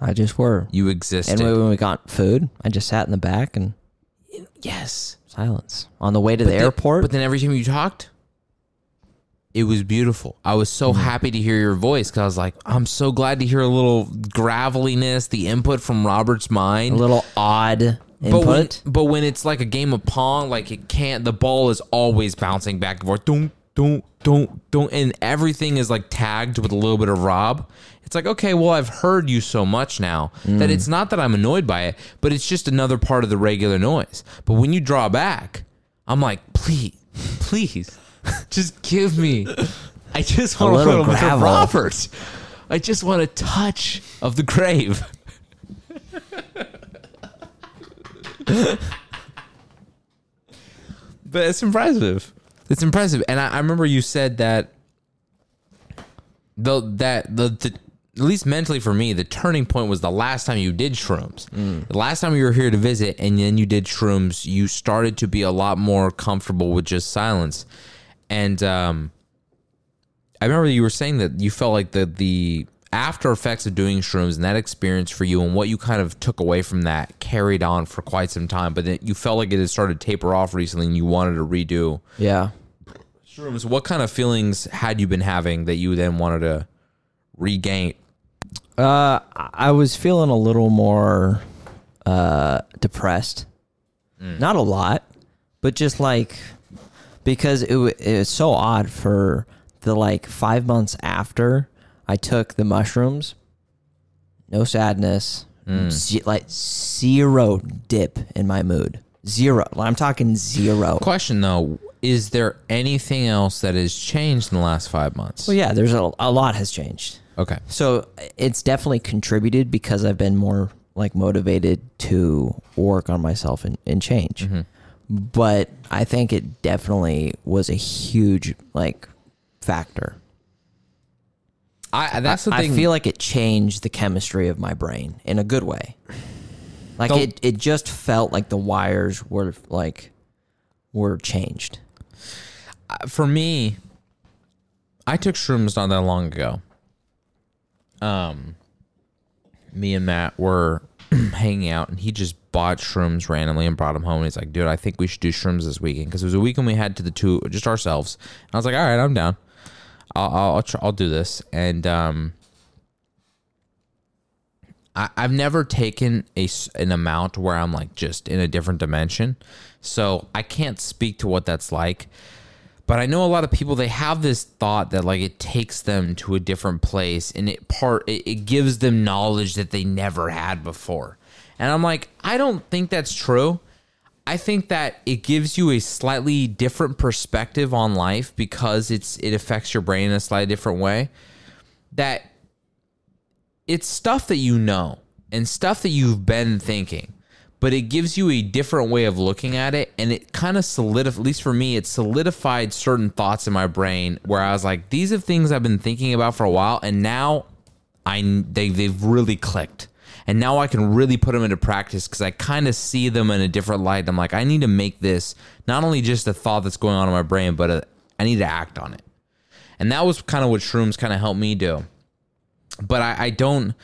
I just were. you existed And when we got food, I just sat in the back and yes silence. On the way to the then- airport, But then every time you talked, it was beautiful. I was so Mm-hmm. happy to hear your voice because I was like, I'm so glad to hear a little graveliness, the input from Robert's mind, a little odd but when, but when it's like a game of pong, like it can't, the ball is always bouncing back and forth. Don't, don't, don't, don't. And everything is like tagged with a little bit of Rob. It's like, okay, well, I've heard you so much now Mm. that it's not that I'm annoyed by it, but it's just another part of the regular noise. But when you draw back, I'm like, please, please, just give me. I just want a little little, bit of. Robert. I just want a touch of the grave. but it's impressive. It's impressive, and I, I remember you said that the that the, the at least mentally for me, the turning point was the last time you did shrooms. The last time you were here to visit, and then you did shrooms, you started to be a lot more comfortable with just silence, and um, I remember you were saying that you felt like the the after effects of doing shrooms and that experience for you and what you kind of took away from that carried on for quite some time, but then you felt like it had started to taper off recently and you wanted to redo Yeah. shrooms. What kind of feelings had you been having that you then wanted to regain? Uh, I was feeling a little more uh, depressed. Not a lot, but just like because it, wa- it was so odd for the like five months after I took the mushrooms. No sadness, hmm. ze- like zero dip in my mood. Zero. I'm talking zero. Question though, is there anything else that has changed in the last five months? Well, yeah, there's a, a lot has changed. Okay. So it's definitely contributed because I've been more like motivated to work on myself and, and change. Mm-hmm. But I think it definitely was a huge like factor. I that's the I thing. feel like it changed the chemistry of my brain in a good way. Like Don't- it, it just felt like the wires were like were changed. for me, I took shrooms not that long ago. Um, me and Matt were hanging out, and he just bought shrooms randomly and brought them home. And he's like, "Dude, I think we should do shrooms this weekend because it was a weekend we had to the two just ourselves." And I was like, "All right, I'm down. I'll I'll I'll, try, I'll do this." And um, I, I've never taken a an amount where I'm like just in a different dimension, so I can't speak to what that's like. But I know a lot of people they have this thought that like it takes them to a different place and it part it, it gives them knowledge that they never had before. And I'm like, I don't think that's true. I think that it gives you a slightly different perspective on life because it's it affects your brain in a slightly different way. That it's stuff that you know and stuff that you've been thinking, but it gives you a different way of looking at it. And it kind of solidified, at least for me, it solidified certain thoughts in my brain where I was like, these are things I've been thinking about for a while. And now I, they, they've really clicked. And now I can really put them into practice because I kind of see them in a different light. I'm like, I need to make this not only just a thought that's going on in my brain, but a, I need to act on it. And that was kind of what shrooms kind of helped me do but I, I don't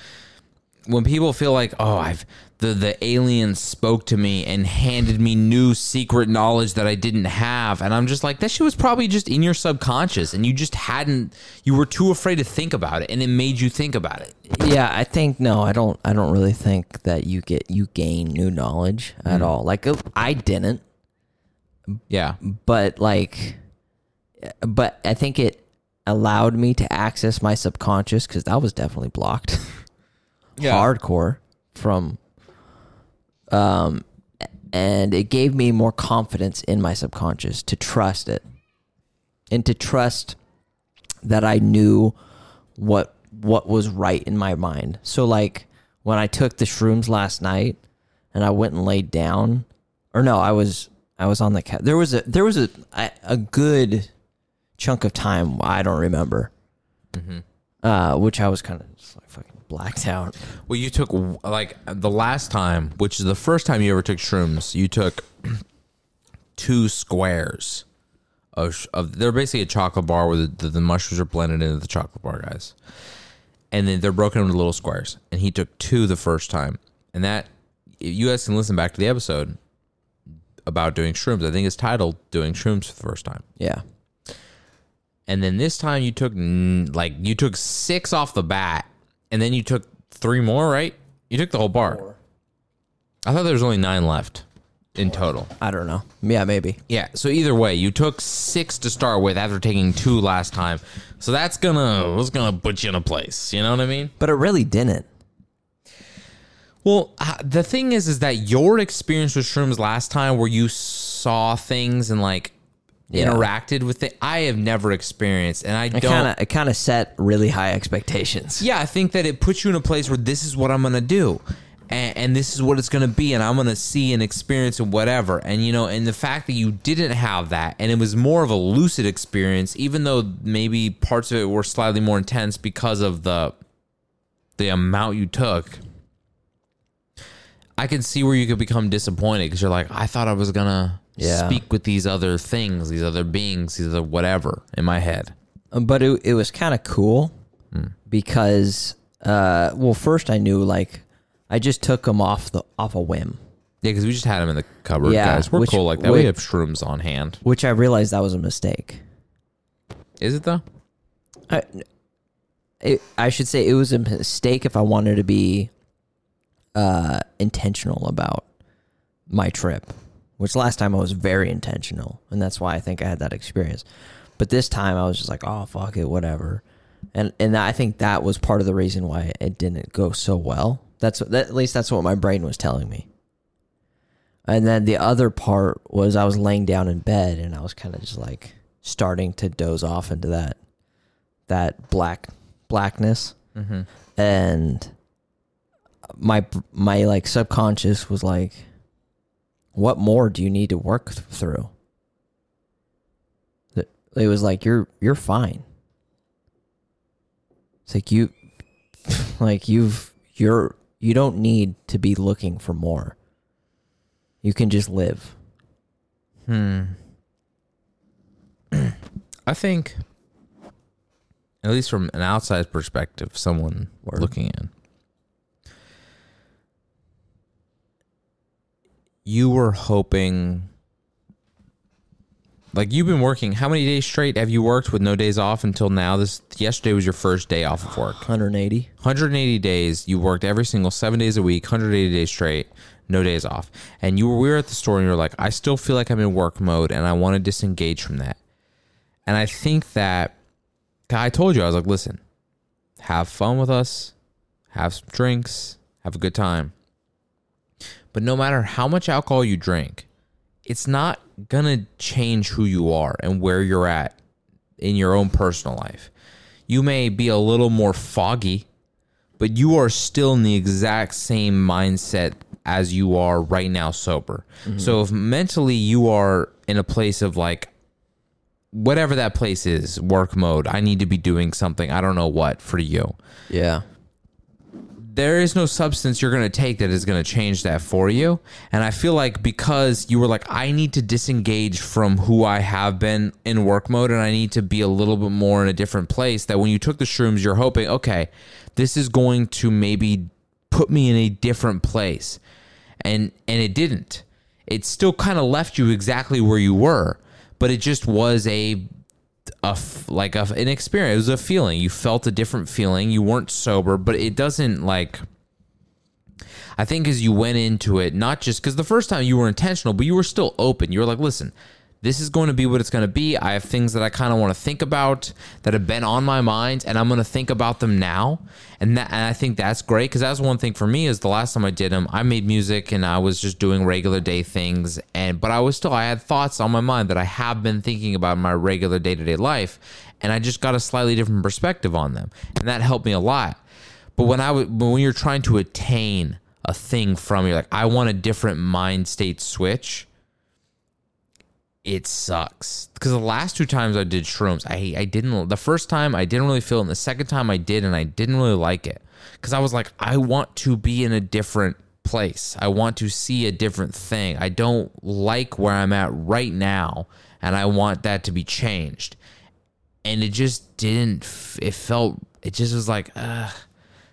when people feel like oh i've the the aliens spoke to me and handed me new secret knowledge that i didn't have and i'm just like that shit was probably just in your subconscious and you just hadn't you were too afraid to think about it and it made you think about it Yeah, I think no, I don't. I don't really think that you get you gain new knowledge at all. Like uh, I didn't, yeah but like, but I think it allowed me to access my subconscious because that was definitely blocked, yeah. hardcore from, um, and it gave me more confidence in my subconscious to trust it, and to trust that I knew what what was right in my mind. So like when I took the shrooms last night and I went and laid down, or no, I was I was on the couch. There was a there was a a, good chunk of time I don't remember, uh, which I was kind of just like blacked out. well you took like the last time which is the first time you ever took shrooms you took two squares of, of they're basically a chocolate bar where the, the, the mushrooms are blended into the chocolate bar guys. And then they're broken into little squares. And he took two the first time. And that you guys can listen back to the episode about doing shrooms. I think it's titled doing shrooms for the first time. Yeah, and then this time you took like you took six off the bat and then you took three more right you took the whole bar i thought there was only nine left in total I don't know. Yeah, maybe. yeah so either way you took six to start with after taking two last time so that's gonna that's gonna put you in a place you know what i mean But it really didn't. Well, uh, the thing is, is that your experience with shrooms last time, where you saw things and like Yeah. interacted with it, I have never experienced, and I It don't. kind of it kind of set really high expectations. yeah, I think that it puts you in a place where this is what I'm gonna do. And, and this is what it's gonna be, and I'm gonna see and experience and whatever. And you know, and the fact that you didn't have that, and it was more of a lucid experience, even though maybe parts of it were slightly more intense because of the the amount you took. I can see where you could become disappointed because you're like, I thought I was gonna Yeah. speak with these other things, these other beings, these other whatever in my head. Um, but it, it was kind of cool because uh well first I knew like I just took them off the off a whim, Yeah, because we just had them in the cupboard, Yeah, guys. We're which- cool like that. which- we have shrooms on hand. which I realized that was a mistake. Is it though? I, it, I should say it was a mistake if I wanted to be uh, intentional about my trip, which last time I was very intentional, and that's why I think I had that experience. But this time I was just like, oh fuck it, whatever, and and I think that was part of the reason why it didn't go so well. That's that, at least that's what my brain was telling me. And then the other part was I was laying down in bed and I was kind of just like starting to doze off into that that black blackness Mm-hmm. and my my like subconscious was like what more do you need to work th- through? It was like you're you're fine. It's like you like you've you're you don't need to be looking for more. You can just live. Hmm. I think, at least from an outside perspective, someone Word. looking in, you were hoping. Like you've been working, how many days straight have you worked with no days off until now? This yesterday was your first day off of work. 180 180 days. You worked every single seven days a week, 180 days straight, no days off. And you were we were at the store and you were like, I still feel like I'm in work mode and I want to disengage from that. And I think that I told you, I was like, listen, have fun with us, have some drinks, have a good time. But no matter how much alcohol you drink, it's not gonna change who you are and where you're at in your own personal life. You may be a little more foggy, but you are still in the exact same mindset as you are right now sober. Mm-hmm. So if mentally you are in a place of like whatever that place is, work mode, I need to be doing something, I don't know what for you. yeah There is no substance you're going to take that is going to change that for you. And I feel like because you were like, I need to disengage from who I have been in work mode and I need to be a little bit more in a different place, that when you took the shrooms, you're hoping, okay, this is going to maybe put me in a different place. And and it didn't. It still kind of left you exactly where you were, but it just was a a f- like a, an experience. It was a feeling. You felt a different feeling. You weren't sober, but it doesn't like. I think as you went into it, not just because the first time you were intentional, but you were still open. You were like, listen, this is going to be what it's going to be. I have things that I kind of want to think about that have been on my mind, and I'm going to think about them now. And that, and I think that's great because that's one thing for me is the last time I did them, I made music and I was just doing regular day things, and but I was still I had thoughts on my mind that I have been thinking about in my regular day to day life, and I just got a slightly different perspective on them, and that helped me a lot. But when I but when you're trying to attain a thing from, you're like, I want a different mind state switch. It sucks because the last two times I did shrooms, I I didn't. The first time I didn't really feel it, and the second time I did, and I didn't really like it because I was like, I want to be in a different place. I want to see a different thing. I don't like where I'm at right now, and I want that to be changed and it just didn't it felt it just was like Ugh,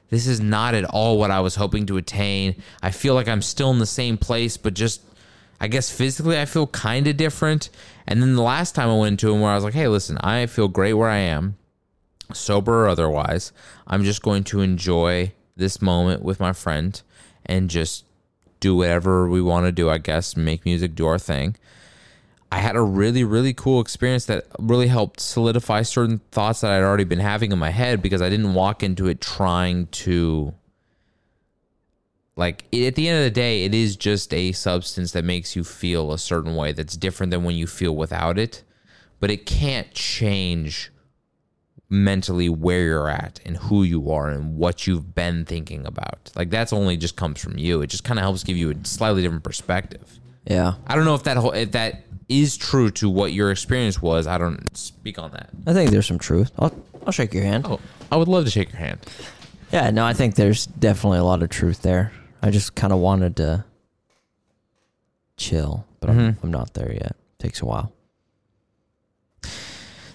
this is not at all what i was hoping to attain i feel like i'm still in the same place but just i guess physically i feel kind of different and then the last time i went into him where i was like hey listen i feel great where i am sober or otherwise i'm just going to enjoy this moment with my friend and just do whatever we want to do i guess make music do our thing I had a really, really cool experience that really helped solidify certain thoughts that I'd already been having in my head because I didn't walk into it trying to. Like, it, at the end of the day, it is just a substance that makes you feel a certain way that's different than when you feel without it. But it can't change mentally where you're at and who you are and what you've been thinking about. Like, that's only just comes from you. It just kind of helps give you a slightly different perspective. yeah I don't know if that whole if that is true to what your experience was. I don't speak on that. I think there's some truth. I'll I'll shake your hand. Oh, I would love to shake your hand. Yeah, no, I think there's definitely a lot of truth there. I just kind of wanted to chill, but I'm, Mhm. I'm not there yet. Takes a while.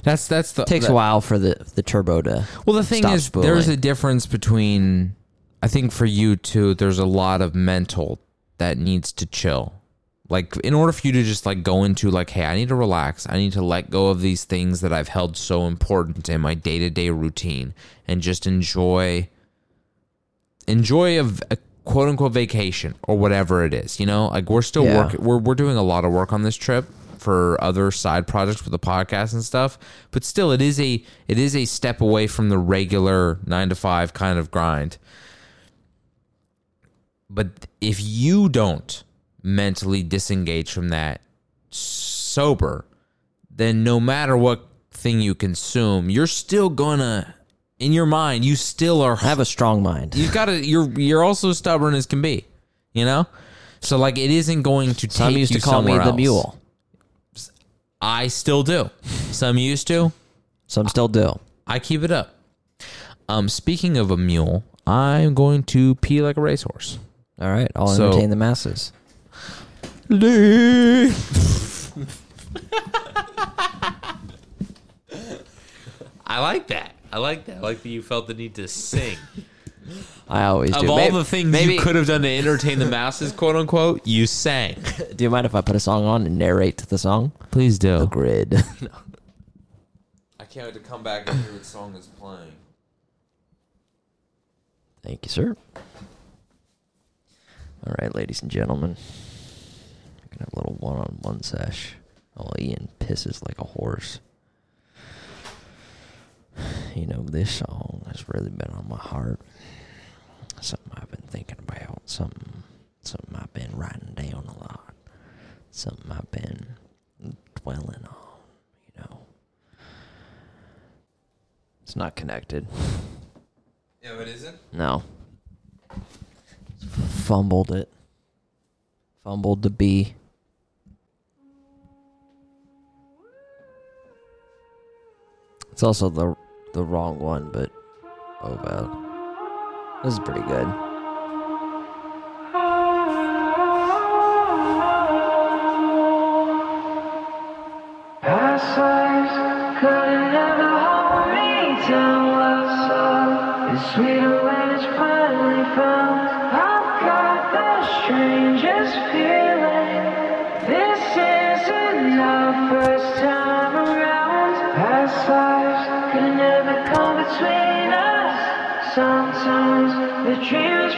That's that's the takes that- a while for the the turbo to. Well, the thing Stop is, there's spooling. a difference between. I think for you too, there's a lot of mental that needs to chill. Like in order for you to just like go into like, hey, I need to relax. I need to let go of these things that I've held so important in my day to day routine, and just enjoy. Enjoy a, v- a quote unquote vacation or whatever it is. You know, like we're still Yeah. working. We're we're doing a lot of work on this trip for other side projects with the podcast and stuff but still it is a it is a step away from the regular 9 to 5 kind of grind but if you don't mentally disengage from that sober then no matter what thing you consume you're still gonna in your mind you still are I have a strong mind. You've gotta you're you're also stubborn as can be you know so like it isn't going to Some take used you to call me somewhere the else. mule. I still do. Some used to. Some still do. I keep it up. Um, speaking of a mule, I'm going to pee like a racehorse. All right, I'll So- entertain the masses. I like that. I like that. I like that you felt the need to sing. I always of do. all Maybe- the things maybe, you could have done to entertain the masses, quote unquote, you sang. Do you mind if I put a song on and narrate the song? Please do. The do. grid. I can't wait to come back and hear what song is playing. Thank you, sir. All right, ladies and gentlemen. We can have a little one-on-one sesh. Oh, Ian pisses like a horse. You know, this song has really been on my heart. Something I've been thinking about. Something, something I've been writing down a lot. Something I've been dwelling on. You know, it's not connected. Yeah, it isn't. No. Fumbled it. Fumbled the B. It's also the the wrong one, but oh well. This is pretty good.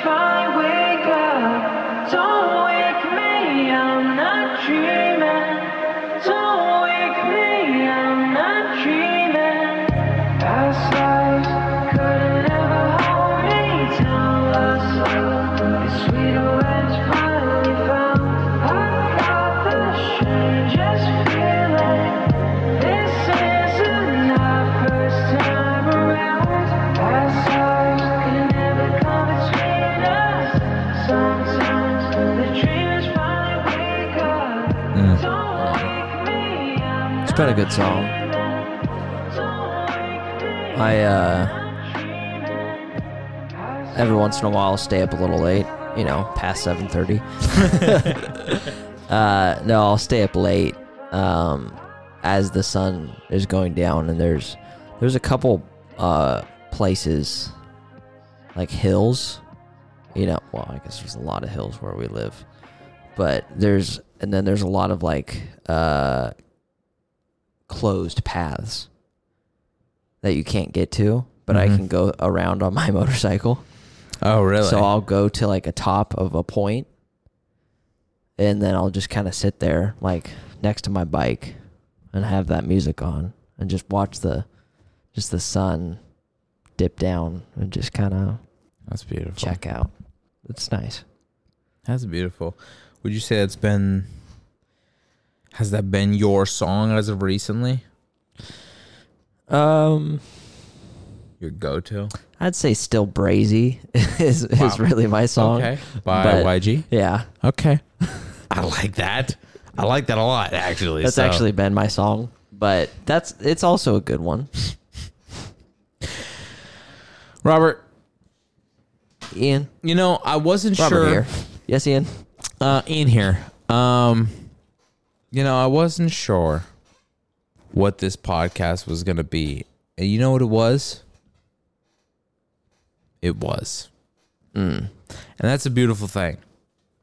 Dreams been a good song. I uh every once in a while stay up a little late, you know, past 7:30. uh no, I'll stay up late um as the sun is going down and there's there's a couple uh places like hills, you know, well, I guess there's a lot of hills where we live. But there's and then there's a lot of like uh closed paths that you can't get to, but I Mhm. can go around on my motorcycle. Oh, really? So I'll go to like a top of a point and then I'll just kind of sit there like next to my bike and have that music on and just watch the just the sun dip down and just kind of That's beautiful. check out. It's nice. That's beautiful. Would you say it's been has that been your song as of recently? Um Your go-to? I'd say still brazy is is really my song. Okay. By but- YG. Yeah. Okay. I like that. I like that a lot actually. That's So- actually been my song, but that's it's also a good one. Robert, Ian, you know, I wasn't Robert sure here. Yes, Ian. uh in here. Um you know, I wasn't sure what this podcast was going to be. And you know what it was? It was. Mm. And that's a beautiful thing.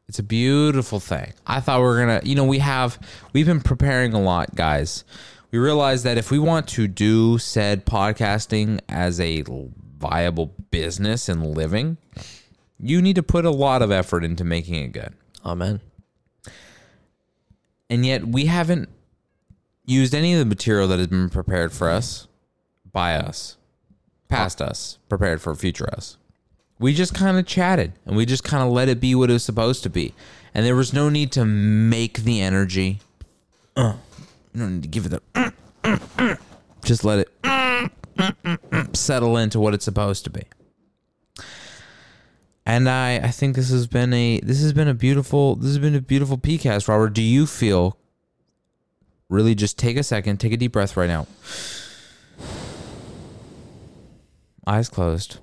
It's a beautiful thing. I thought we were going to, you know, we have, we've been preparing a lot, guys. We realized that if we want to do said podcasting as a viable business and living, you need to put a lot of effort into making it good. Amen. And yet we haven't used any of the material that has been prepared for us by us, past us, prepared for future us. We just kind of chatted and we just kind of let it be what it was supposed to be. And there was no need to make the energy. Uh, you don't need to give it the. just let it settle into what it's supposed to be. And I, I think this has been a this has been a beautiful this has been a beautiful PCast, Robert. Do you feel really just take a second, take a deep breath right now. Eyes closed.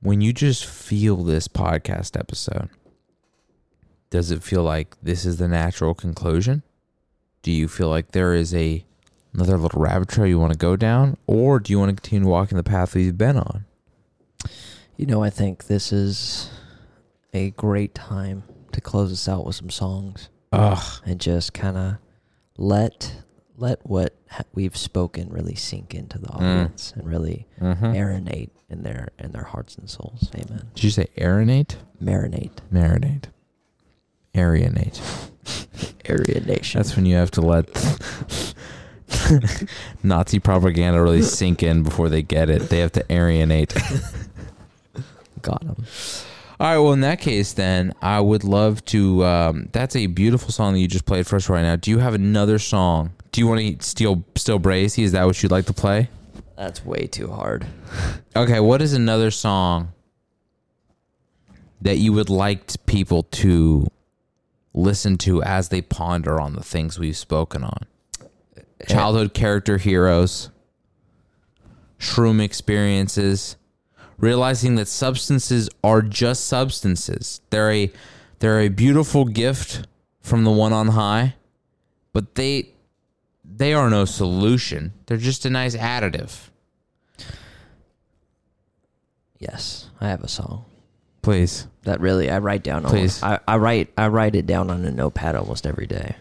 When you just feel this podcast episode, does it feel like this is the natural conclusion? Do you feel like there is a another little rabbit trail you want to go down, or do you want to continue walking the path we've been on? You know, I think this is a great time to close us out with some songs Ugh. and just kind of let let what ha- we've spoken really sink into the audience and really Mm-hmm. marinate in their in their hearts and souls. Amen. Did you say arenate? Marinate. Marinate. Arianate. Area nation. That's when you have to let Nazi propaganda really sink in before they get it. They have to Arianate. got him. All right. Well, in that case, then I would love to. Um, that's a beautiful song that you just played for us right now. Do you have another song? Do you want to steal still Brazy? Is that what you'd like to play? That's way too hard. Okay. What is another song that you would like people to listen to as they ponder on the things we've spoken on? Childhood character heroes, shroom experiences, realizing that substances are just substances. They're a they're a beautiful gift from the one on high, but they they are no solution. They're just a nice additive. Yes, I have a song Please. that really I write down. Please. Almost, I, I write I write it down on a notepad almost every day.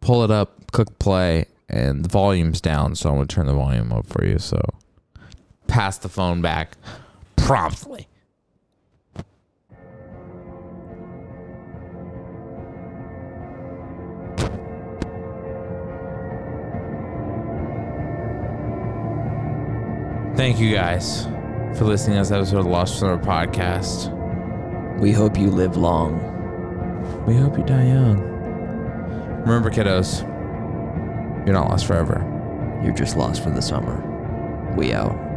pull it up, click play, and the volume's down, so I'm gonna turn the volume up for you. So pass the phone back promptly. Thank you guys for listening to this episode of the Lost Summer podcast. We hope you live long. We hope you die young. Remember, kiddos, you're not lost forever. You're just lost for the summer. We out.